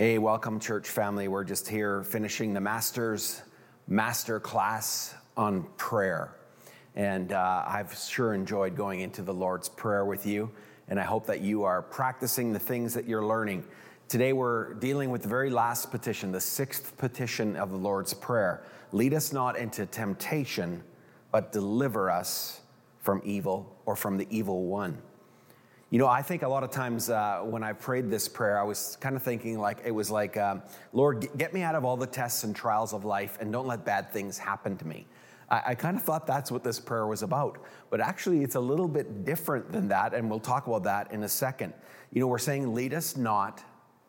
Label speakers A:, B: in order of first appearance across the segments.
A: Hey, welcome, church family. We're just here finishing the master's master class on prayer. And uh, I've sure enjoyed going into the Lord's Prayer with you. And I hope that you are practicing the things that you're learning. Today, we're dealing with the very last petition, the sixth petition of the Lord's Prayer. Lead us not into temptation, but deliver us from evil or from the evil one. You know, I think a lot of times uh, when I prayed this prayer, I was kind of thinking like it was like, um, Lord, get me out of all the tests and trials of life and don't let bad things happen to me. I, I kind of thought that's what this prayer was about. But actually, it's a little bit different than that, and we'll talk about that in a second. You know, we're saying, lead us not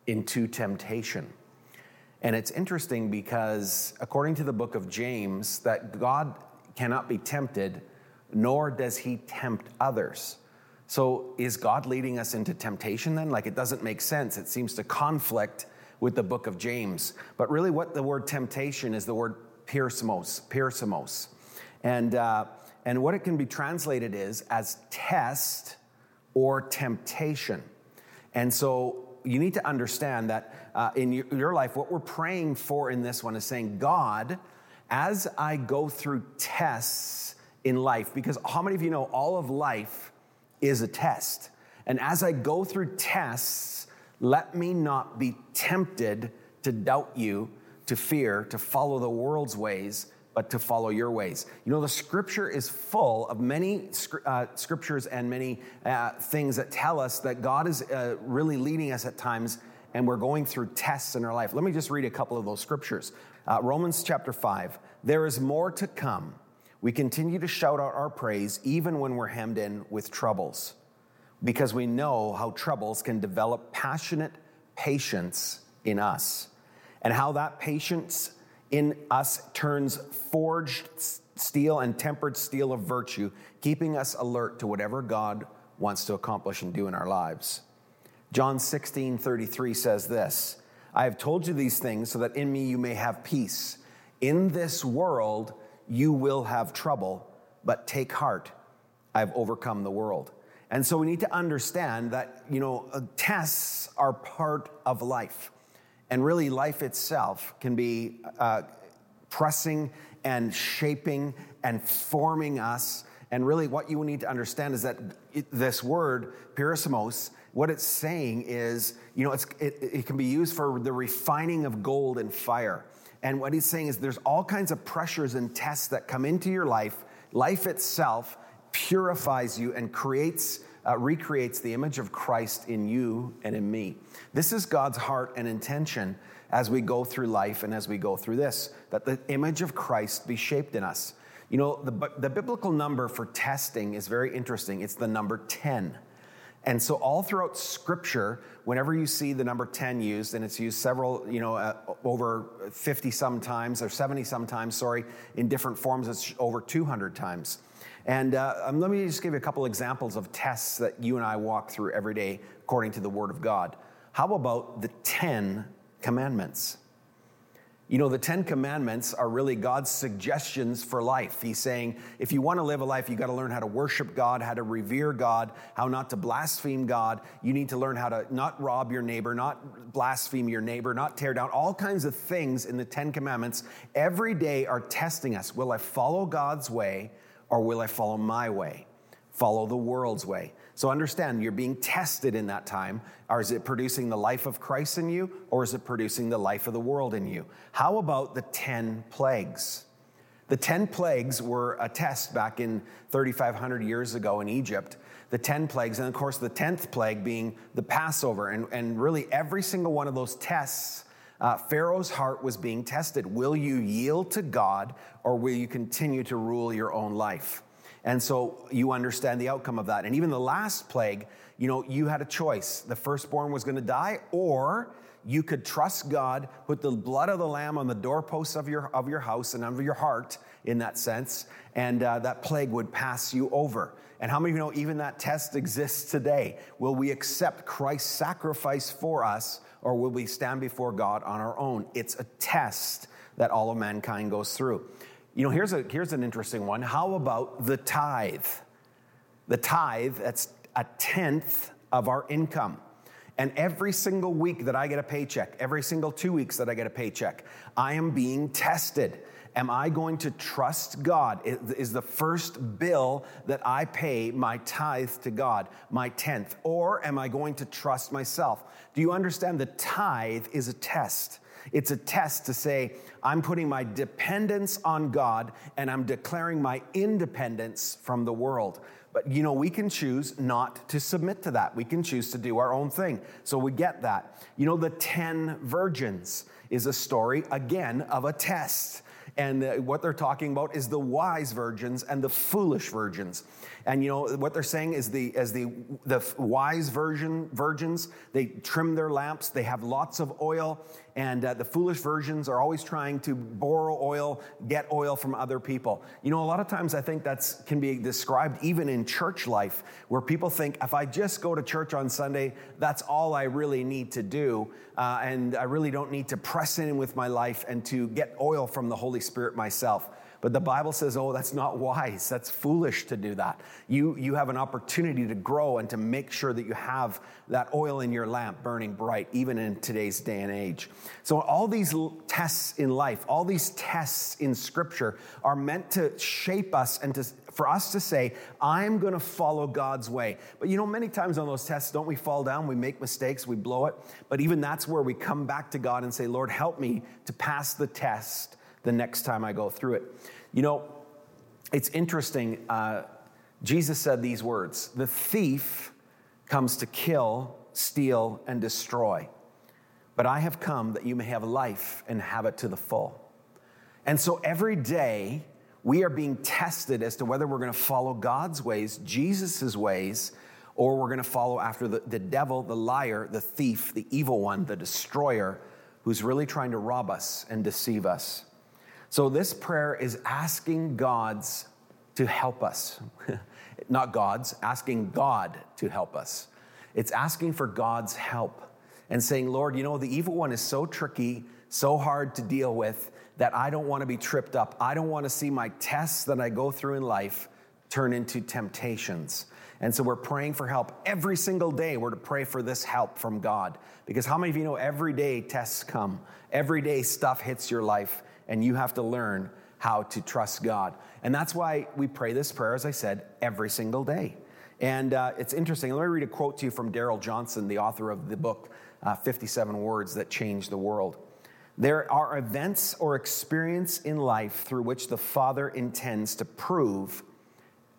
A: into temptation. And it's interesting because according to the book of James, that God cannot be tempted, nor does he tempt others. So, is God leading us into temptation then? Like, it doesn't make sense. It seems to conflict with the book of James. But really, what the word temptation is the word peirasmos, peirasmos. And, uh, and what it can be translated is as test or temptation. And so, you need to understand that uh, in your life, what we're praying for in this one is saying, God, as I go through tests in life, because how many of you know all of life is a test. And as I go through tests, let me not be tempted to doubt you, to fear, to follow the world's ways, but to follow your ways. You know, the scripture is full of many uh, scriptures and many uh, things that tell us that God is uh, really leading us at times and we're going through tests in our life. Let me just read a couple of those scriptures. Uh, Romans chapter 5 There is more to come we continue to shout out our praise even when we're hemmed in with troubles, because we know how troubles can develop passionate patience in us, and how that patience in us turns forged steel and tempered steel of virtue, keeping us alert to whatever God wants to accomplish and do in our lives. John 16 33 says this I have told you these things so that in me you may have peace. In this world, you will have trouble, but take heart, I've overcome the world. And so we need to understand that, you know, uh, tests are part of life. And really, life itself can be uh, pressing and shaping and forming us. And really, what you need to understand is that it, this word, peirasmos, what it's saying is, you know, it, it can be used for the refining of gold in fire. And what he's saying is there's all kinds of pressures and tests that come into your life. Life itself purifies you and creates, uh, recreates the image of Christ in you and in me. This is God's heart and intention as we go through life and as we go through this, that the image of Christ be shaped in us. You know, the, the biblical number for testing is very interesting. It's the number 10. And so, all throughout Scripture, whenever you see the number 10 used, and it's used several, you know, uh, over 50 some times or 70 some times, sorry, in different forms, it's over 200 times. And uh, um, let me just give you a couple examples of tests that you and I walk through every day according to the Word of God. How about the 10 commandments? You know, the Ten Commandments are really God's suggestions for life. He's saying, if you want to live a life, you got to learn how to worship God, how to revere God, how not to blaspheme God. You need to learn how to not rob your neighbor, not blaspheme your neighbor, not tear down. All kinds of things in the Ten Commandments every day are testing us. Will I follow God's way or will I follow my way? Follow the world's way. So understand, you're being tested in that time. Or is it producing the life of Christ in you, or is it producing the life of the world in you? How about the 10 plagues? The 10 plagues were a test back in 3,500 years ago in Egypt. The 10 plagues, and of course, the 10th plague being the Passover. And, and really, every single one of those tests, uh, Pharaoh's heart was being tested. Will you yield to God, or will you continue to rule your own life? And so you understand the outcome of that. And even the last plague, you know, you had a choice. The firstborn was going to die, or you could trust God, put the blood of the lamb on the doorposts of your, of your house and of your heart in that sense, and uh, that plague would pass you over. And how many of you know even that test exists today? Will we accept Christ's sacrifice for us, or will we stand before God on our own? It's a test that all of mankind goes through. You know, here's, a, here's an interesting one. How about the tithe? The tithe, that's a tenth of our income. And every single week that I get a paycheck, every single two weeks that I get a paycheck, I am being tested. Am I going to trust God? Is the first bill that I pay my tithe to God, my tenth? Or am I going to trust myself? Do you understand the tithe is a test? It's a test to say, I'm putting my dependence on God and I'm declaring my independence from the world. But you know, we can choose not to submit to that. We can choose to do our own thing. So we get that. You know, the 10 virgins is a story, again, of a test. And uh, what they're talking about is the wise virgins and the foolish virgins. And you know what they're saying is the as the the wise virgin virgins they trim their lamps, they have lots of oil, and uh, the foolish versions are always trying to borrow oil, get oil from other people. You know, a lot of times I think that can be described even in church life, where people think if I just go to church on Sunday, that's all I really need to do, uh, and I really don't need to press in with my life and to get oil from the Holy Spirit myself. But the Bible says, oh, that's not wise. That's foolish to do that. You, you have an opportunity to grow and to make sure that you have that oil in your lamp burning bright, even in today's day and age. So, all these tests in life, all these tests in Scripture are meant to shape us and to, for us to say, I'm going to follow God's way. But you know, many times on those tests, don't we fall down? We make mistakes, we blow it. But even that's where we come back to God and say, Lord, help me to pass the test the next time I go through it. You know, it's interesting. Uh, Jesus said these words The thief comes to kill, steal, and destroy. But I have come that you may have life and have it to the full. And so every day, we are being tested as to whether we're going to follow God's ways, Jesus' ways, or we're going to follow after the, the devil, the liar, the thief, the evil one, the destroyer, who's really trying to rob us and deceive us. So this prayer is asking God's to help us. Not God's, asking God to help us. It's asking for God's help and saying, Lord, you know, the evil one is so tricky, so hard to deal with that I don't want to be tripped up. I don't want to see my tests that I go through in life turn into temptations. And so we're praying for help every single day. We're to pray for this help from God. Because how many of you know every day tests come? Every day stuff hits your life and you have to learn how to trust God. And that's why we pray this prayer, as I said, every single day. And uh, it's interesting. Let me read a quote to you from Darrell Johnson, the author of the book uh, 57 Words That Changed the World. There are events or experience in life through which the Father intends to prove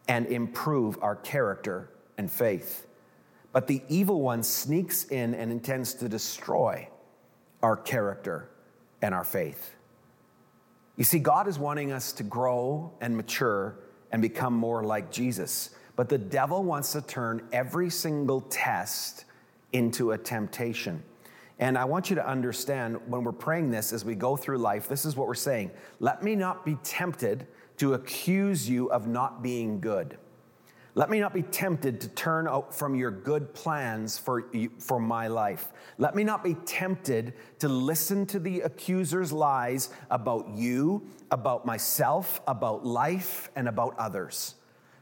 A: and improve our character and faith. But the evil one sneaks in and intends to destroy our character and our faith. You see, God is wanting us to grow and mature and become more like Jesus. But the devil wants to turn every single test into a temptation. And I want you to understand when we're praying this as we go through life, this is what we're saying. Let me not be tempted to accuse you of not being good. Let me not be tempted to turn out from your good plans for, for my life. Let me not be tempted to listen to the accuser's lies about you, about myself, about life, and about others.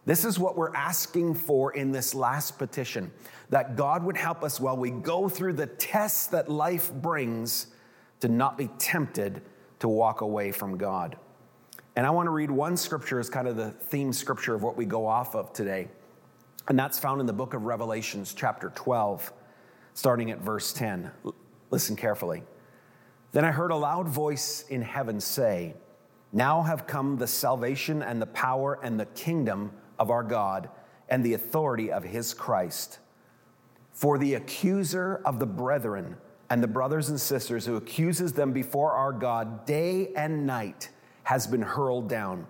A: This is what we're asking for in this last petition that God would help us while we go through the tests that life brings to not be tempted to walk away from God. And I want to read one scripture as kind of the theme scripture of what we go off of today. And that's found in the book of Revelations, chapter 12, starting at verse 10. Listen carefully. Then I heard a loud voice in heaven say, Now have come the salvation and the power and the kingdom of our God and the authority of his Christ. For the accuser of the brethren and the brothers and sisters who accuses them before our God day and night has been hurled down.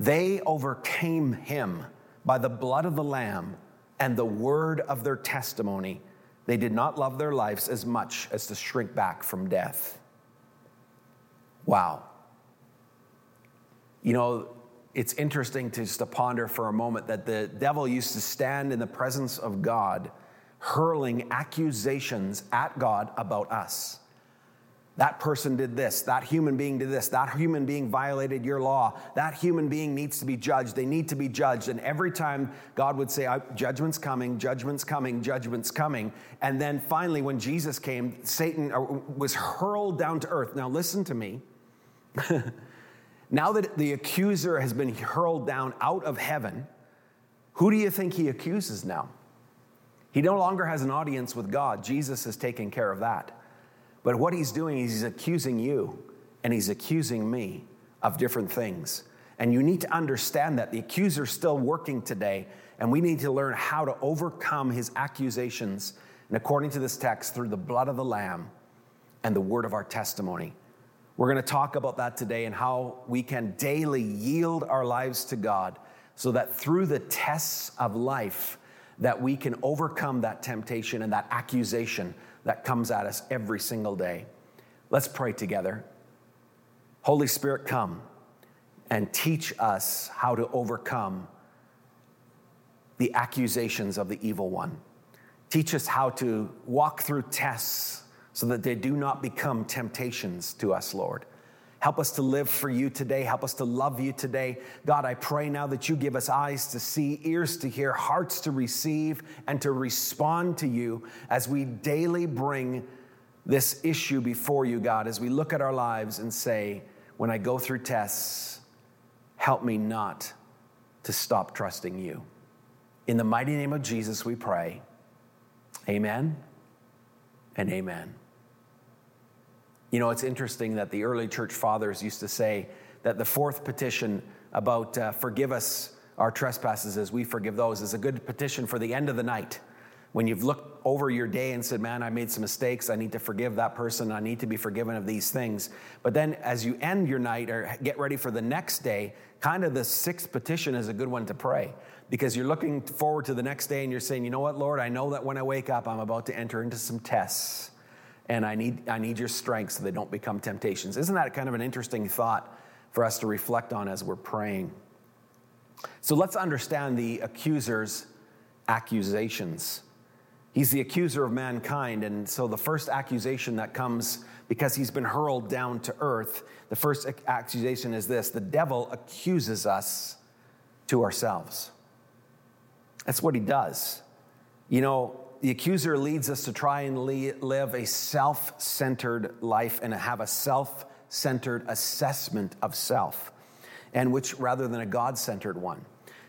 A: They overcame him by the blood of the Lamb and the word of their testimony. They did not love their lives as much as to shrink back from death. Wow. You know, it's interesting to just to ponder for a moment that the devil used to stand in the presence of God, hurling accusations at God about us. That person did this. That human being did this. That human being violated your law. That human being needs to be judged. They need to be judged. And every time God would say, Judgment's coming, judgment's coming, judgment's coming. And then finally, when Jesus came, Satan uh, was hurled down to earth. Now, listen to me. now that the accuser has been hurled down out of heaven, who do you think he accuses now? He no longer has an audience with God. Jesus has taken care of that. But what he's doing is he's accusing you and he's accusing me of different things. And you need to understand that the accuser's still working today, and we need to learn how to overcome his accusations. And according to this text, through the blood of the Lamb and the word of our testimony. We're going to talk about that today and how we can daily yield our lives to God so that through the tests of life that we can overcome that temptation and that accusation that comes at us every single day. Let's pray together. Holy Spirit, come and teach us how to overcome the accusations of the evil one. Teach us how to walk through tests so that they do not become temptations to us, Lord. Help us to live for you today. Help us to love you today. God, I pray now that you give us eyes to see, ears to hear, hearts to receive, and to respond to you as we daily bring this issue before you, God, as we look at our lives and say, when I go through tests, help me not to stop trusting you. In the mighty name of Jesus, we pray. Amen and amen. You know, it's interesting that the early church fathers used to say that the fourth petition about uh, forgive us our trespasses as we forgive those is a good petition for the end of the night. When you've looked over your day and said, Man, I made some mistakes. I need to forgive that person. I need to be forgiven of these things. But then as you end your night or get ready for the next day, kind of the sixth petition is a good one to pray because you're looking forward to the next day and you're saying, You know what, Lord, I know that when I wake up, I'm about to enter into some tests and I need, I need your strength so they don't become temptations. Isn't that kind of an interesting thought for us to reflect on as we're praying? So let's understand the accuser's accusations. He's the accuser of mankind, and so the first accusation that comes because he's been hurled down to earth, the first accusation is this the devil accuses us to ourselves. That's what he does. You know, the accuser leads us to try and live a self centered life and have a self centered assessment of self, and which rather than a God centered one.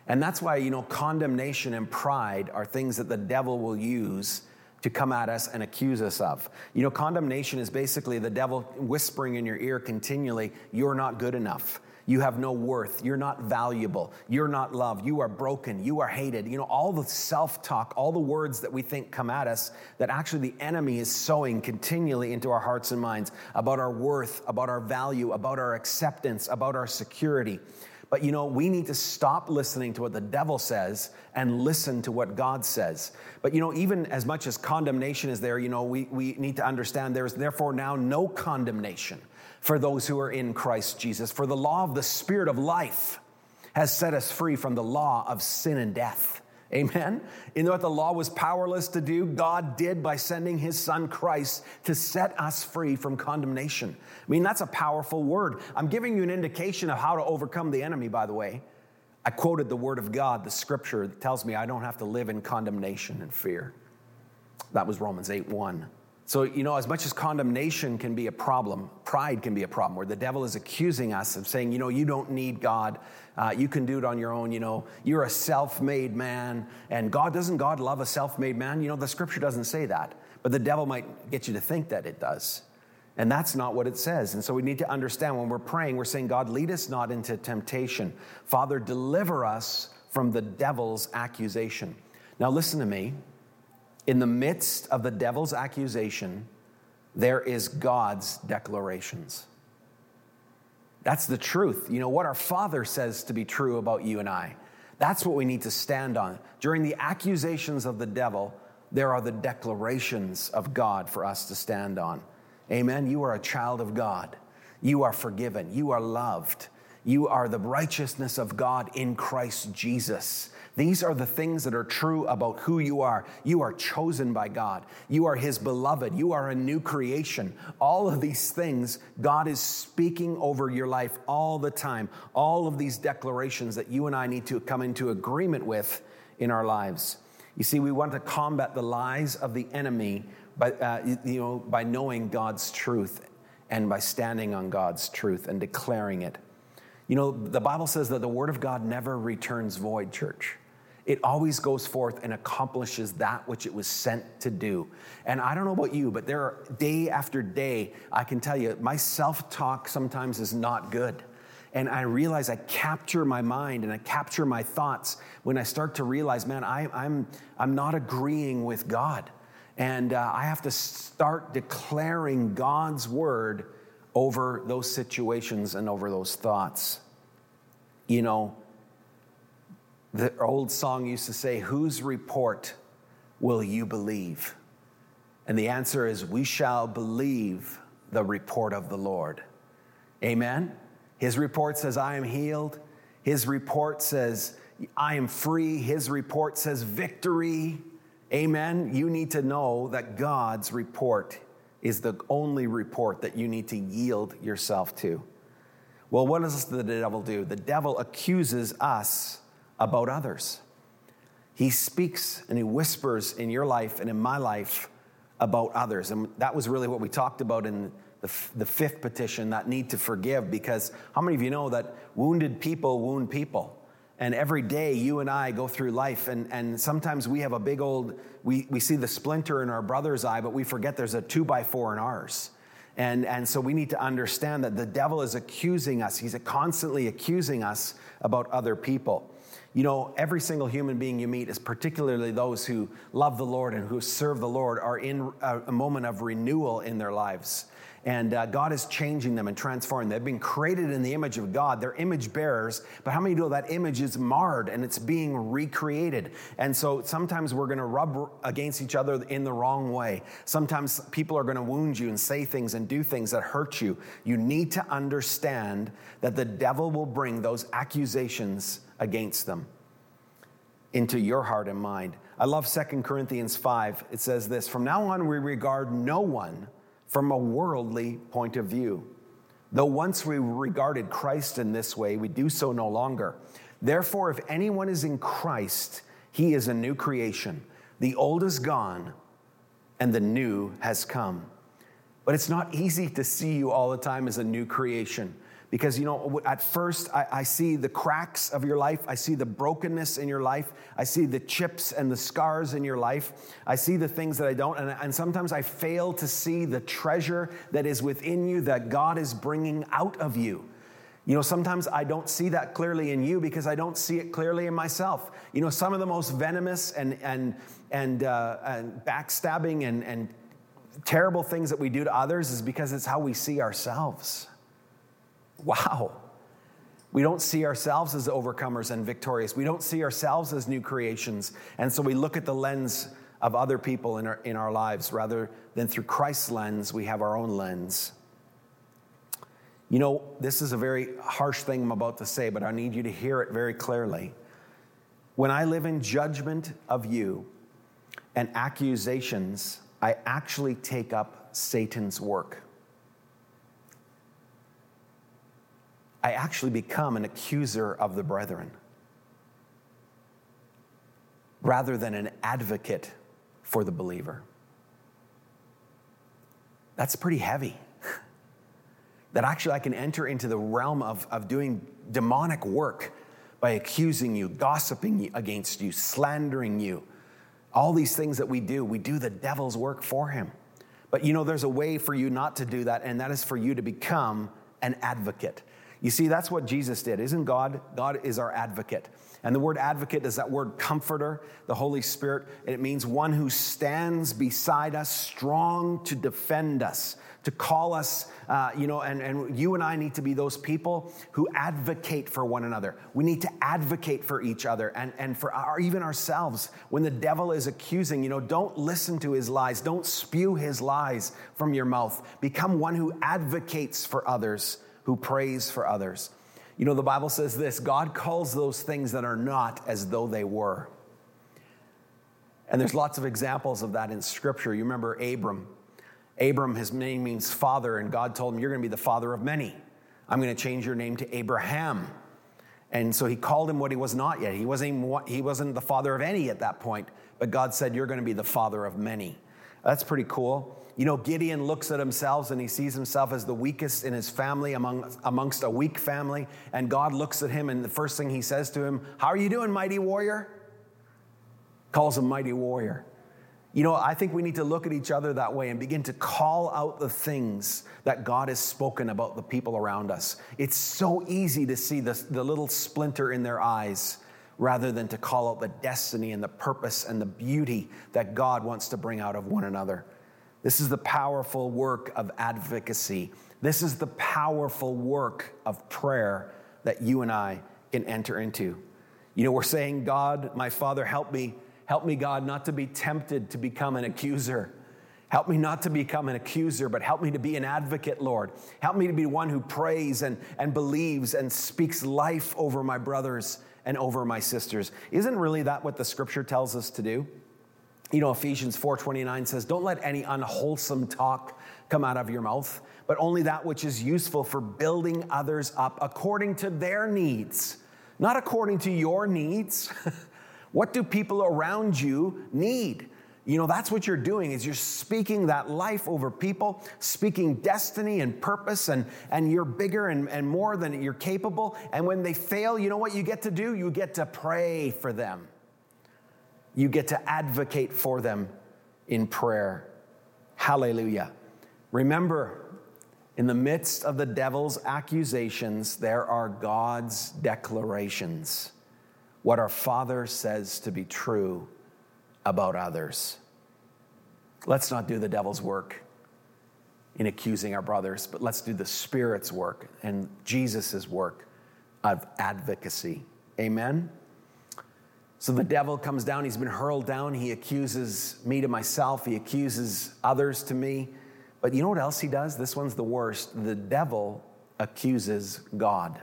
A: And that's why, you know, condemnation and pride are things that the devil will use to come at us and accuse us of. You know, condemnation is basically the devil whispering in your ear continually, you're not good enough. You have no worth. You're not valuable. You're not loved. You are broken. You are hated. You know, all the self talk, all the words that we think come at us that actually the enemy is sowing continually into our hearts and minds about our worth, about our value, about our acceptance, about our security. But you know, we need to stop listening to what the devil says and listen to what God says. But you know, even as much as condemnation is there, you know, we, we need to understand there is therefore now no condemnation for those who are in Christ Jesus. For the law of the Spirit of life has set us free from the law of sin and death. Amen. Know what the law was powerless to do? God did by sending his son Christ to set us free from condemnation. I mean, that's a powerful word. I'm giving you an indication of how to overcome the enemy, by the way. I quoted the word of God, the scripture that tells me I don't have to live in condemnation and fear. That was Romans 8 1. So, you know, as much as condemnation can be a problem, pride can be a problem where the devil is accusing us of saying, you know, you don't need God. Uh, you can do it on your own. You know, you're a self made man. And God, doesn't God love a self made man? You know, the scripture doesn't say that. But the devil might get you to think that it does. And that's not what it says. And so we need to understand when we're praying, we're saying, God, lead us not into temptation. Father, deliver us from the devil's accusation. Now, listen to me in the midst of the devil's accusation, there is God's declarations. That's the truth. You know what our Father says to be true about you and I. That's what we need to stand on. During the accusations of the devil, there are the declarations of God for us to stand on. Amen. You are a child of God. You are forgiven. You are loved. You are the righteousness of God in Christ Jesus. These are the things that are true about who you are. You are chosen by God. You are His beloved. You are a new creation. All of these things, God is speaking over your life all the time. All of these declarations that you and I need to come into agreement with in our lives. You see, we want to combat the lies of the enemy by, uh, you know, by knowing God's truth and by standing on God's truth and declaring it. You know, the Bible says that the word of God never returns void, church. It always goes forth and accomplishes that which it was sent to do. And I don't know about you, but there are day after day, I can tell you, my self talk sometimes is not good. And I realize I capture my mind and I capture my thoughts when I start to realize, man, I, am I'm, I'm not agreeing with God. And uh, I have to start declaring God's word over those situations and over those thoughts. You know, the old song used to say, Whose report will you believe? And the answer is, We shall believe the report of the Lord. Amen? His report says, I am healed. His report says, I am free. His report says, victory. Amen. You need to know that God's report is the only report that you need to yield yourself to. Well, what does the devil do? The devil accuses us about others. He speaks and he whispers in your life and in my life about others. And that was really what we talked about in the, the fifth petition, that need to forgive, because how many of you know that wounded people wound people? And every day you and I go through life, and, and sometimes we have a big old, we, we see the splinter in our brother's eye, but we forget there's a two by four in ours. And, and so we need to understand that the devil is accusing us. He's constantly accusing us about other people. You know, every single human being you meet, is particularly those who love the Lord and who serve the Lord, are in a, a moment of renewal in their lives. And uh, God is changing them and transforming. Them. They've been created in the image of God. They're image bearers. But how many know that image is marred and it's being recreated? And so sometimes we're going to rub against each other in the wrong way. Sometimes people are going to wound you and say things and do things that hurt you. You need to understand that the devil will bring those accusations against them into your heart and mind. I love Second Corinthians 5. It says this From now on, we regard no one from a worldly point of view. Though once we regarded Christ in this way, we do so no longer. Therefore, if anyone is in Christ, he is a new creation. The old is gone and the new has come. But it's not easy to see you all the time as a new creation. Because, you know, at first I, I, see the cracks of your life. I see the brokenness in your life. I see the chips and the scars in your life. I see the things that I don't. And, and sometimes I fail to see the treasure that is within you that God is bringing out of you. You know, sometimes I don't see that clearly in you because I don't see it clearly in myself. You know, some of the most venomous and, and, and, uh, and backstabbing and, and terrible things that we do to others is because it's how we see ourselves. Wow. We don't see ourselves as overcomers and victorious. We don't see ourselves as new creations. And so we look at the lens of other people in our, in our lives rather than through Christ's lens, we have our own lens. You know, this is a very harsh thing I'm about to say, but I need you to hear it very clearly. When I live in judgment of you and accusations, I actually take up Satan's work. I actually become an accuser of the brethren rather than an advocate for the believer. That's pretty heavy. that actually I can enter into the realm of, of doing demonic work by accusing you, gossiping against you, slandering you. All these things that we do, we do the devil's work for him. But you know, there's a way for you not to do that, and that is for you to become an advocate. You see, that's what Jesus did. Isn't God? God is our advocate. And the word advocate is that word comforter, the Holy Spirit. And it means one who stands beside us, strong to defend us, to call us, uh, you know, and, and you and I need to be those people who advocate for one another. We need to advocate for each other and, and for our, even ourselves. When the devil is accusing, you know, don't listen to his lies, don't spew his lies from your mouth. Become one who advocates for others who prays for others. You know, the Bible says this God calls those things that are not as though they were. And there's lots of examples of that in Scripture. You remember Abram. Abram, his name means father, and God told him, You're going to be the father of many. I'm going to change your name to Abraham. And so he called him what he was not yet. He wasn't, even, he wasn't the father of any at that point, but God said, You're going to be the father of many. That's pretty cool. You know, Gideon looks at himself and he sees himself as the weakest in his family among, amongst a weak family. And God looks at him, and the first thing he says to him, How are you doing, mighty warrior? Calls him mighty warrior. You know, I think we need to look at each other that way and begin to call out the things that God has spoken about the people around us. It's so easy to see the, the little splinter in their eyes rather than to call out the destiny and the purpose and the beauty that God wants to bring out of one another. This is the powerful work of advocacy. This is the powerful work of prayer that you and I can enter into. You know, we're saying, God, my Father, help me Help me, God, not to be tempted to become an accuser. Help me not to become an accuser, but help me to be an advocate, Lord. Help me to be one who prays and, and believes and speaks life over my brothers and over my sisters. Isn't really that what the scripture tells us to do? You know, Ephesians 4:29 says, "Don't let any unwholesome talk come out of your mouth, but only that which is useful for building others up according to their needs, not according to your needs." What do people around you need? You know, that's what you're doing is you're speaking that life over people, speaking destiny and purpose, and, and you're bigger and, and more than you're capable. And when they fail, you know what you get to do? You get to pray for them. You get to advocate for them in prayer. Hallelujah. Remember, in the midst of the devil's accusations, there are God's declarations what our Father says to be true about others. Let's not do the devil's work in accusing our brothers, but let's do the Spirit's work and Jesus' work of advocacy. Amen? So the devil comes down, he's been hurled down, he accuses me to myself, he accuses others to me. But you know what else he does? This one's the worst. The devil accuses God.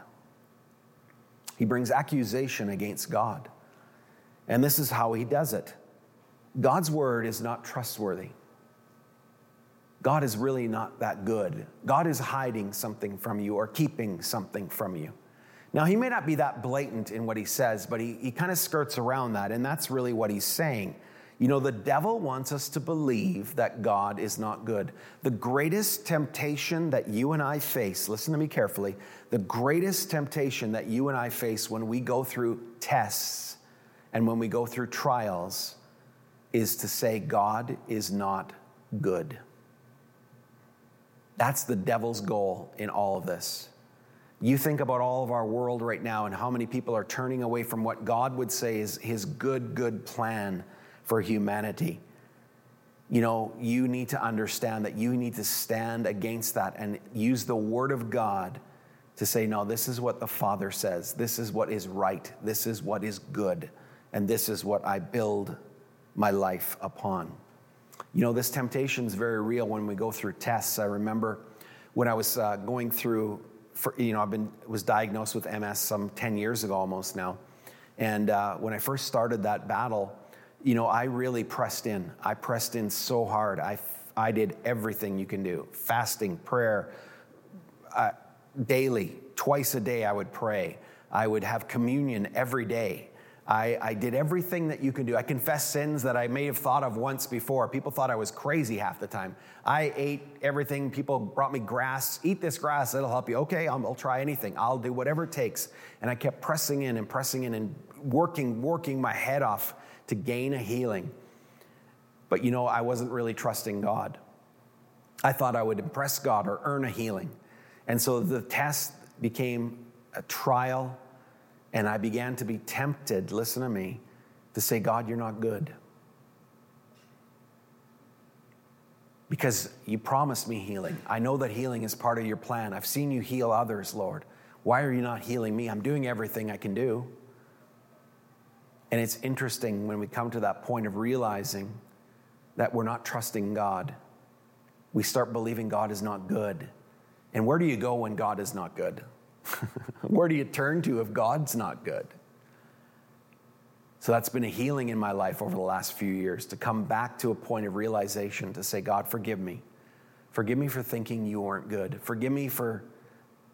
A: He brings accusation against God. And this is how he does it God's word is not trustworthy. God is really not that good. God is hiding something from you or keeping something from you. Now, he may not be that blatant in what he says, but he, he kind of skirts around that, and that's really what he's saying. You know, the devil wants us to believe that God is not good. The greatest temptation that you and I face, listen to me carefully, the greatest temptation that you and I face when we go through tests and when we go through trials is to say, God is not good. That's the devil's goal in all of this. You think about all of our world right now and how many people are turning away from what God would say is his good, good plan for humanity. You know, you need to understand that you need to stand against that and use the Word of God to say, no, this is what the Father says. This is what is right. This is what is good. And this is what I build my life upon. You know, this temptation is very real when we go through tests. I remember when I was uh, going through, for, you know, I've been was diagnosed with MS some 10 years ago almost now. And uh, when I first started that battle, you know, I really pressed in. I pressed in so hard. I, I did everything you can do fasting, prayer, uh, daily, twice a day, I would pray. I would have communion every day. I, I, did everything that you can do. I confessed sins that I may have thought of once before. People thought I was crazy half the time. I ate everything. People brought me grass. Eat this grass, it'll help you. Okay, I'll, I'll try anything. I'll do whatever it takes. And I kept pressing in and pressing in and working, working my head off to gain a healing. But you know, I wasn't really trusting God. I thought I would impress God or earn a healing. And so the test became a trial, and I began to be tempted, listen to me, to say, God, you're not good. Because you promised me healing. I know that healing is part of your plan. I've seen you heal others, Lord. Why are you not healing me? I'm doing everything I can do. And it's interesting when we come to that point of realizing that we're not trusting God. We start believing God is not good. And where do you go when God is not good? Where do you turn to if God's not good? So that's been a healing in my life over the last few years to come back to a point of realization to say, God, forgive me. Forgive me for thinking you weren't good. Forgive me for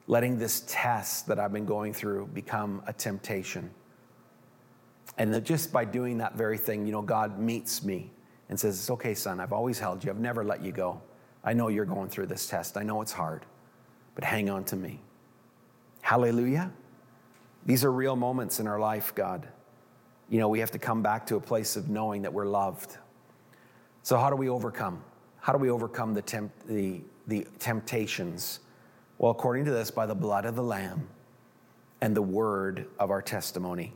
A: letting this test that I've been going through become a temptation. And just by doing that very thing, you know, God meets me and says, It's okay, son, I've always held you, I've never let you go. I know you're going through this test, I know it's hard, but hang on to me. Hallelujah. These are real moments in our life, God. You know, we have to come back to a place of knowing that we're loved. So, how do we overcome? How do we overcome the, temp- the, the temptations? Well, according to this, by the blood of the Lamb and the word of our testimony.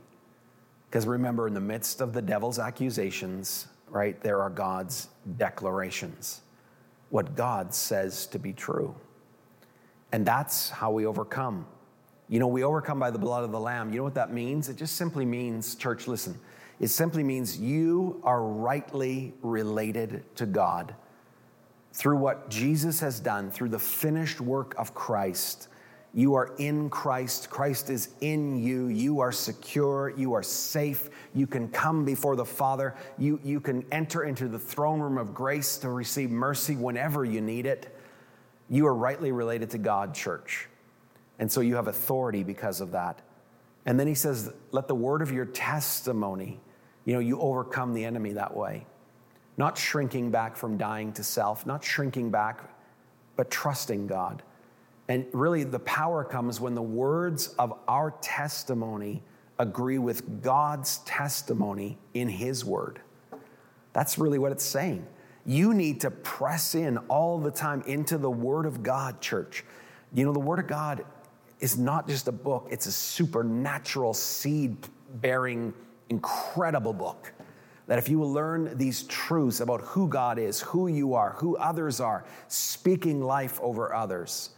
A: Because remember, in the midst of the devil's accusations, right, there are God's declarations, what God says to be true. And that's how we overcome. You know, we overcome by the blood of the Lamb. You know what that means? It just simply means, church, listen, it simply means you are rightly related to God through what Jesus has done, through the finished work of Christ. You are in Christ. Christ is in you. You are secure. You are safe. You can come before the Father. You, you can enter into the throne room of grace to receive mercy whenever you need it. You are rightly related to God, church. And so you have authority because of that. And then he says, let the word of your testimony, you know, you overcome the enemy that way. Not shrinking back from dying to self, not shrinking back, but trusting God. And really, the power comes when the words of our testimony agree with God's testimony in His word. That's really what it's saying. You need to press in all the time into the Word of God, church. You know, the Word of God is not just a book, it's a supernatural seed bearing, incredible book. That if you will learn these truths about who God is, who you are, who others are, speaking life over others,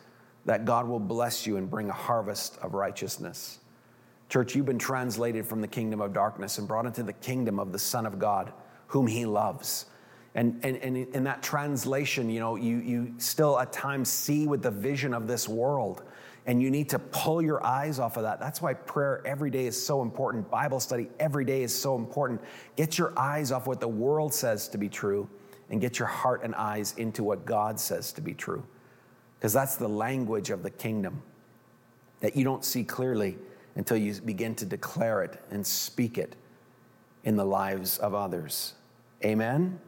A: that God will bless you and bring a harvest of righteousness. Church, you've been translated from the kingdom of darkness and brought into the kingdom of the Son of God, whom He loves. And, and, and in that translation, you know, you, you still at times see with the vision of this world and you need to pull your eyes off of that. That's why prayer every day is so important. Bible study every day is so important. Get your eyes off what the world says to be true and get your heart and eyes into what God says to be true. Because that's the language of the kingdom that you don't see clearly until you begin to declare it and speak it in the lives of others. Amen?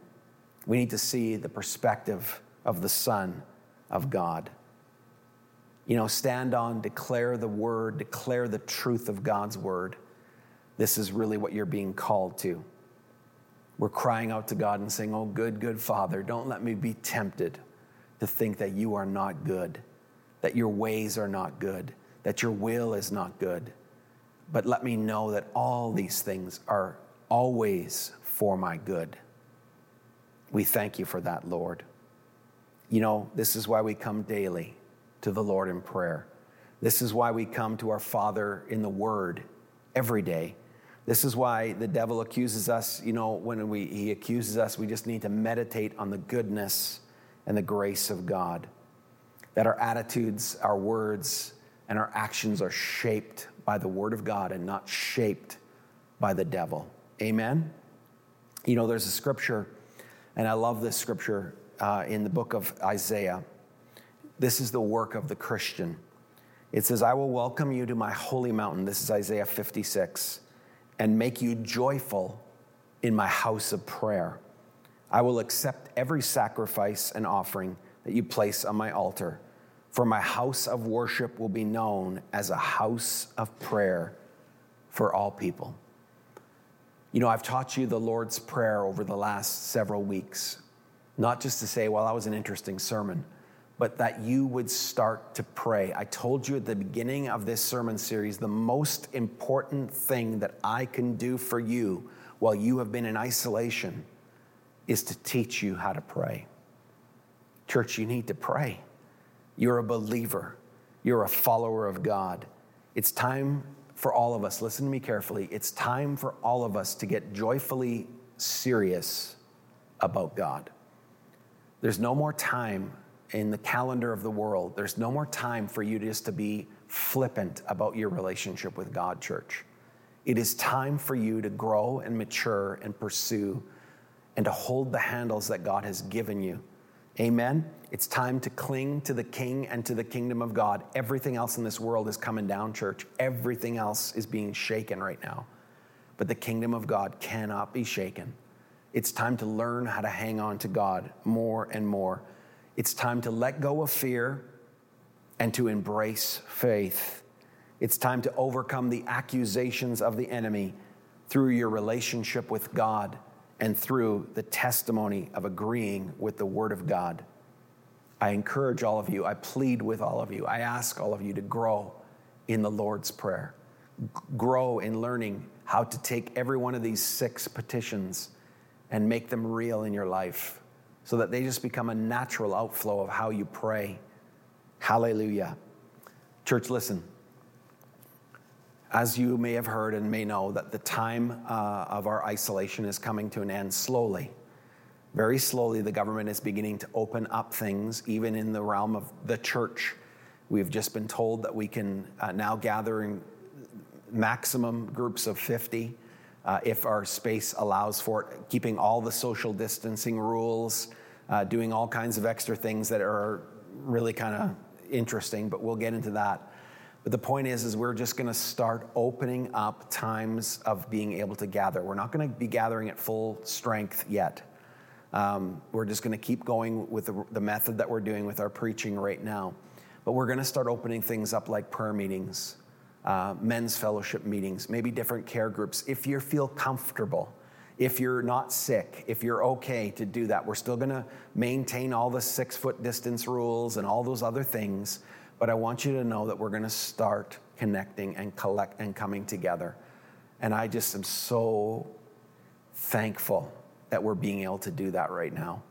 A: We need to see the perspective of the Son of God. You know, stand on, declare the word, declare the truth of God's word. This is really what you're being called to. We're crying out to God and saying, Oh, good, good Father, don't let me be tempted to think that you are not good, that your ways are not good, that your will is not good. But let me know that all these things are always for my good. We thank you for that, Lord. You know, this is why we come daily to the Lord in prayer. This is why we come to our Father in the Word every day. This is why the devil accuses us. You know, when we, he accuses us, we just need to meditate on the goodness and the grace of God. That our attitudes, our words, and our actions are shaped by the Word of God and not shaped by the devil. Amen? You know, there's a scripture, and I love this scripture uh, in the book of Isaiah. This is the work of the Christian. It says, I will welcome you to my holy mountain. This is Isaiah 56, and make you joyful in my house of prayer. I will accept every sacrifice and offering that you place on my altar, for my house of worship will be known as a house of prayer for all people. You know, I've taught you the Lord's Prayer over the last several weeks, not just to say, well, that was an interesting sermon but that you would start to pray. I told you at the beginning of this sermon series the most important thing that I can do for you while you have been in isolation is to teach you how to pray. Church, you need to pray. You're a believer, you're a follower of God. It's time for all of us, listen to me carefully, it's time for all of us to get joyfully serious about God. There's no more time in the calendar of the world. There's no more time for you just to be flippant about your relationship with God, church. It is time for you to grow and mature and pursue and to hold the handles that God has given you. Amen. It's time to cling to the King and to the kingdom of God. Everything else in this world is coming down, church. Everything else is being shaken right now. But the kingdom of God cannot be shaken. It's time to learn how to hang on to God more and more. It's time to let go of fear and to embrace faith. It's time to overcome the accusations of the enemy through your relationship with God and through the testimony of agreeing with the Word of God. I encourage all of you, I plead with all of you, I ask all of you to grow in the Lord's Prayer. Grow in learning how to take every one of these six petitions and make them real in your life so that they just become a natural outflow of how you pray Hallelujah. Church, listen. As you may have heard and may know, that the time uh, of our isolation is coming to an end slowly. Very slowly, the government is beginning to open up things, even in the realm of the church. We've just been told that we can uh, now gather in maximum groups of 50 uh, if our space allows for it, keeping all the social distancing rules, uh, doing all kinds of extra things that are really kind of interesting, but we'll get into that. But the point is, is we're just going to start opening up times of being able to gather. We're not going to be gathering at full strength yet. Um, we're just going to keep going with the, the method that we're doing with our preaching right now. But we're going to start opening things up like prayer meetings, uh, men's fellowship meetings, maybe different care groups. If you feel comfortable, if you're not sick, if you're okay to do that. We're still to maintain all the six foot distance rules and all those other things. But I want you to know that we're to start connecting and collect and coming together. And I just am so thankful that we're being able to do that right now.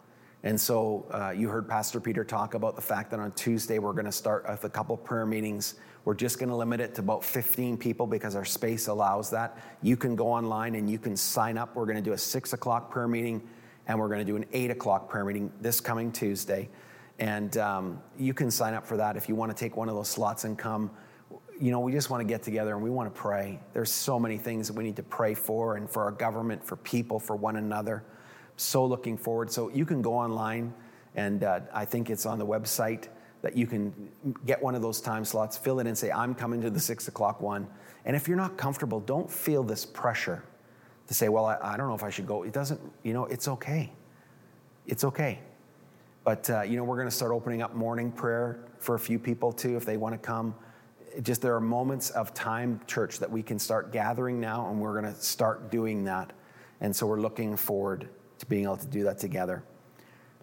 A: And so uh, you heard Pastor Peter talk about the fact that on Tuesday we're going to start with a couple prayer meetings we're just going to limit it to about 15 people because our space allows that. You can go online and you can sign up. We're going to do a six o'clock prayer meeting and we're going to do an eight o'clock prayer meeting this coming Tuesday. And um, you can sign up for that if you want to take one of those slots and come. You know, we just want to get together and we want to pray. There's so many things that we need to pray for and for our government, for people, for one another. So looking forward. So you can go online and uh, I think it's on the website that you can get one of those time slots, fill it in, say, I'm coming to the six o'clock one. And if you're not comfortable, don't feel this pressure to say, well, I, I don't know if I should go. It doesn't, you know, it's okay. It's okay. But, uh, you know, we're going to start opening up morning prayer for a few people too if they want to come. Just there are moments of time, church, that we can start gathering now, and we're going to start doing that. And so we're looking forward to being able to do that together.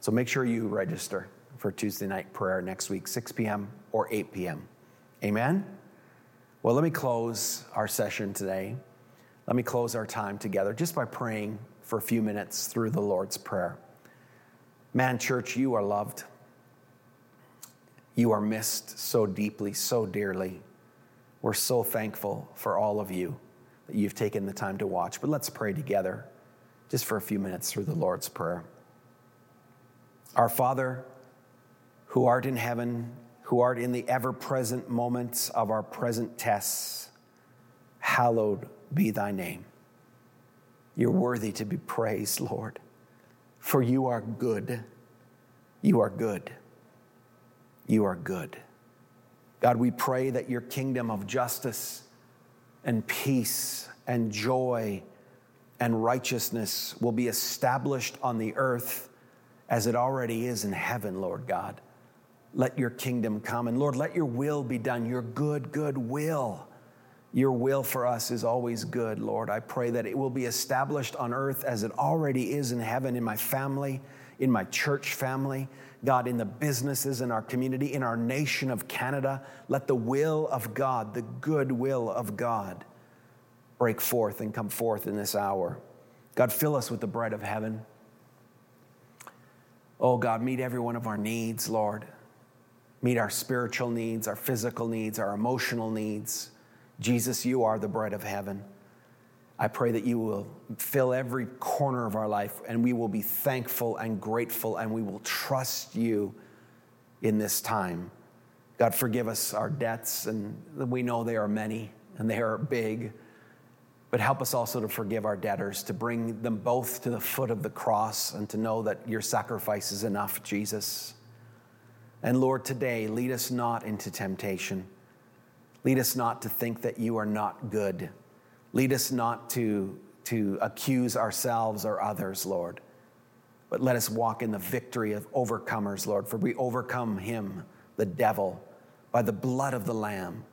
A: So make sure you register for Tuesday night prayer next week, 6 p.m. or 8 p.m. Amen? Well, let me close our session today. Let me close our time together just by praying for a few minutes through the Lord's Prayer. Man, church, you are loved. You are missed so deeply, so dearly. We're so thankful for all of you that you've taken the time to watch. But let's pray together just for a few minutes through the Lord's Prayer. Our Father, who art in heaven, who art in the ever present moments of our present tests, hallowed be thy name. You're worthy to be praised, Lord, for you are good. You are good. You are good. God, we pray that your kingdom of justice and peace and joy and righteousness will be established on the earth as it already is in heaven, Lord God let your kingdom come. And Lord, let your will be done, your good, good will. Your will for us is always good, Lord. I pray that it will be established on earth as it already is in heaven, in my family, in my church family, God, in the businesses, in our community, in our nation of Canada. Let the will of God, the good will of God, break forth and come forth in this hour. God, fill us with the bread of heaven. Oh, God, meet every one of our needs, Lord meet our spiritual needs, our physical needs, our emotional needs. Jesus, you are the bread of heaven. I pray that you will fill every corner of our life and we will be thankful and grateful and we will trust you in this time. God, forgive us our debts, and we know they are many and they are big. But help us also to forgive our debtors, to bring them both to the foot of the cross, and to know that your sacrifice is enough, Jesus. And Lord, today, lead us not into temptation. Lead us not to think that you are not good. Lead us not to, to accuse ourselves or others, Lord. But let us walk in the victory of overcomers, Lord, for we overcome him, the devil, by the blood of the Lamb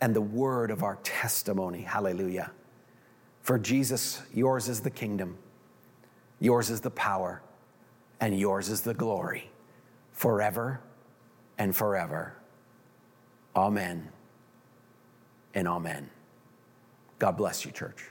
A: and the word of our testimony. Hallelujah. For Jesus, yours is the kingdom, yours is the power, and yours is the glory forever and forever. Amen and amen. God bless you, church.